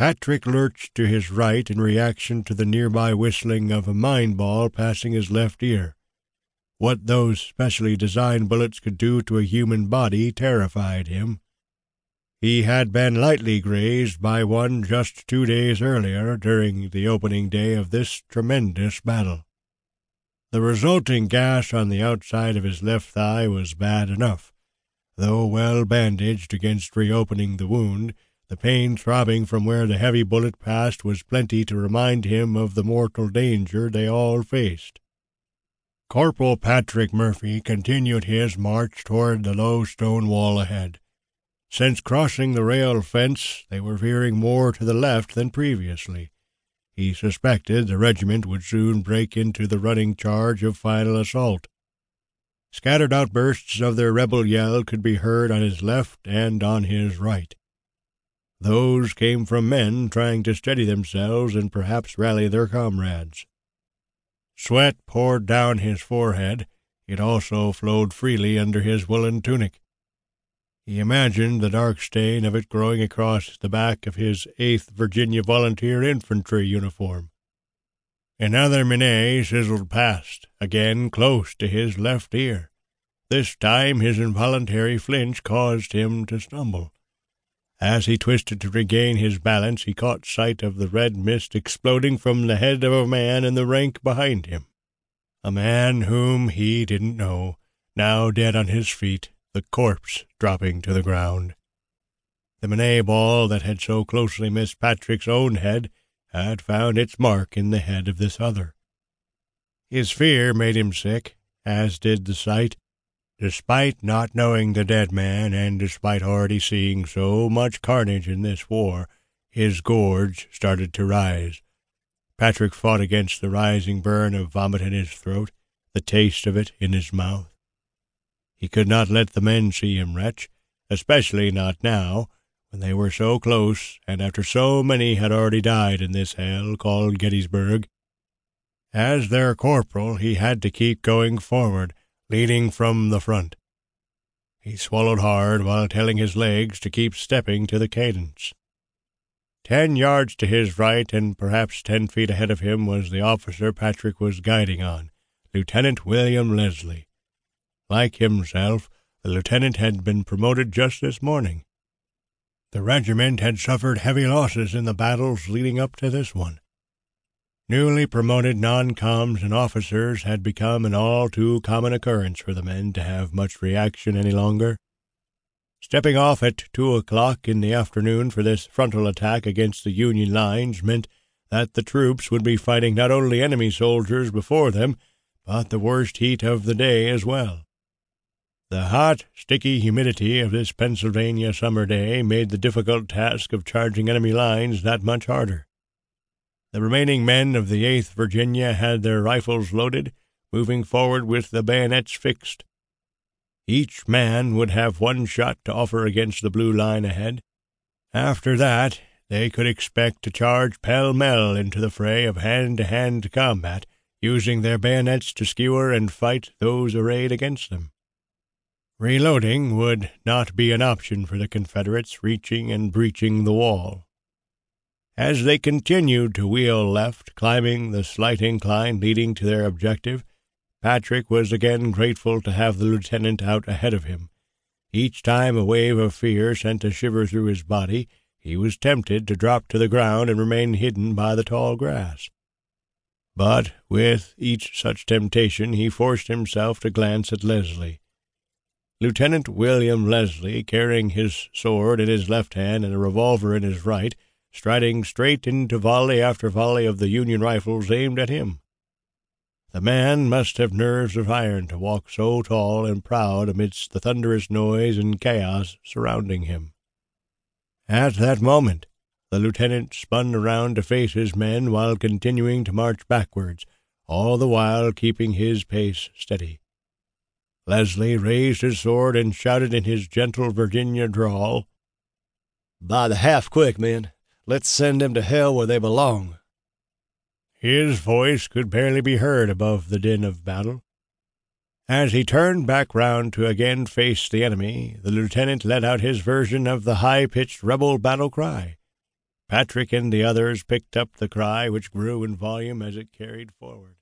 Patrick lurched to his right in reaction to the nearby whistling of a Minié ball passing his left ear. What those specially designed bullets could do to a human body terrified him. He had been lightly grazed by one just two days earlier during the opening day of this tremendous battle. The resulting gash on the outside of his left thigh was bad enough, though well bandaged against reopening the wound the pain throbbing from where the heavy bullet passed was plenty to remind him of the mortal danger they all faced. Corporal Patrick Murphy continued his march toward the low stone wall ahead. Since crossing the rail fence, they were veering more to the left than previously. He suspected the regiment would soon break into the running charge of final assault. Scattered outbursts of their rebel yell could be heard on his left and on his right. Those came from men trying to steady themselves and perhaps rally their comrades. Sweat poured down his forehead. It also flowed freely under his woolen tunic. He imagined the dark stain of it growing across the back of his 8th Virginia Volunteer Infantry uniform. Another Minié sizzled past, again close to his left ear. This time his involuntary flinch caused him to stumble. As he twisted to regain his balance, he caught sight of the red mist exploding from the head of a man in the rank behind him. A man whom he didn't know, now dead on his feet, the corpse dropping to the ground. The Minié ball that had so closely missed Patrick's own head had found its mark in the head of this other. His fear made him sick, as did the sight, Despite not knowing the dead man, and despite already seeing so much carnage in this war, his gorge started to rise. Patrick fought against the rising burn of vomit in his throat, the taste of it in his mouth. He could not let the men see him retch, especially not now, when they were so close, and after so many had already died in this hell called Gettysburg. As their corporal, he had to keep going forward, leading from the front. He swallowed hard while telling his legs to keep stepping to the cadence. Ten yards to his right, and perhaps ten feet ahead of him, was the officer Patrick was guiding on, Lieutenant William Leslie. Like himself, the lieutenant had been promoted just this morning. The regiment had suffered heavy losses in the battles leading up to this one. Newly promoted non-coms and officers had become an all too common occurrence for the men to have much reaction any longer. Stepping off at two o'clock in the afternoon for this frontal attack against the Union lines meant that the troops would be fighting not only enemy soldiers before them, but the worst heat of the day as well. The hot, sticky humidity of this Pennsylvania summer day made the difficult task of charging enemy lines that much harder. The remaining men of the 8th Virginia had their rifles loaded, moving forward with the bayonets fixed. Each man would have one shot to offer against the blue line ahead. After that, they could expect to charge pell mell into the fray of hand to hand combat, using their bayonets to skewer and fight those arrayed against them. Reloading would not be an option for the Confederates reaching and breaching the wall. As they continued to wheel left, climbing the slight incline leading to their objective, Patrick was again grateful to have the lieutenant out ahead of him. Each time a wave of fear sent a shiver through his body, he was tempted to drop to the ground and remain hidden by the tall grass. But with each such temptation he forced himself to glance at Leslie. Lieutenant William Leslie, carrying his sword in his left hand and a revolver in his right, striding straight into volley after volley of the Union rifles aimed at him. The man must have nerves of iron to walk so tall and proud amidst the thunderous noise and chaos surrounding him. At that moment, the lieutenant spun around to face his men while continuing to march backwards, all the while keeping his pace steady. Leslie raised his sword and shouted in his gentle Virginia drawl, By the half quick, men! Let's send them to hell where they belong. His voice could barely be heard above the din of battle. As he turned back round to again face the enemy, the lieutenant let out his version of the high pitched rebel battle cry. Patrick and the others picked up the cry, which grew in volume as it carried forward.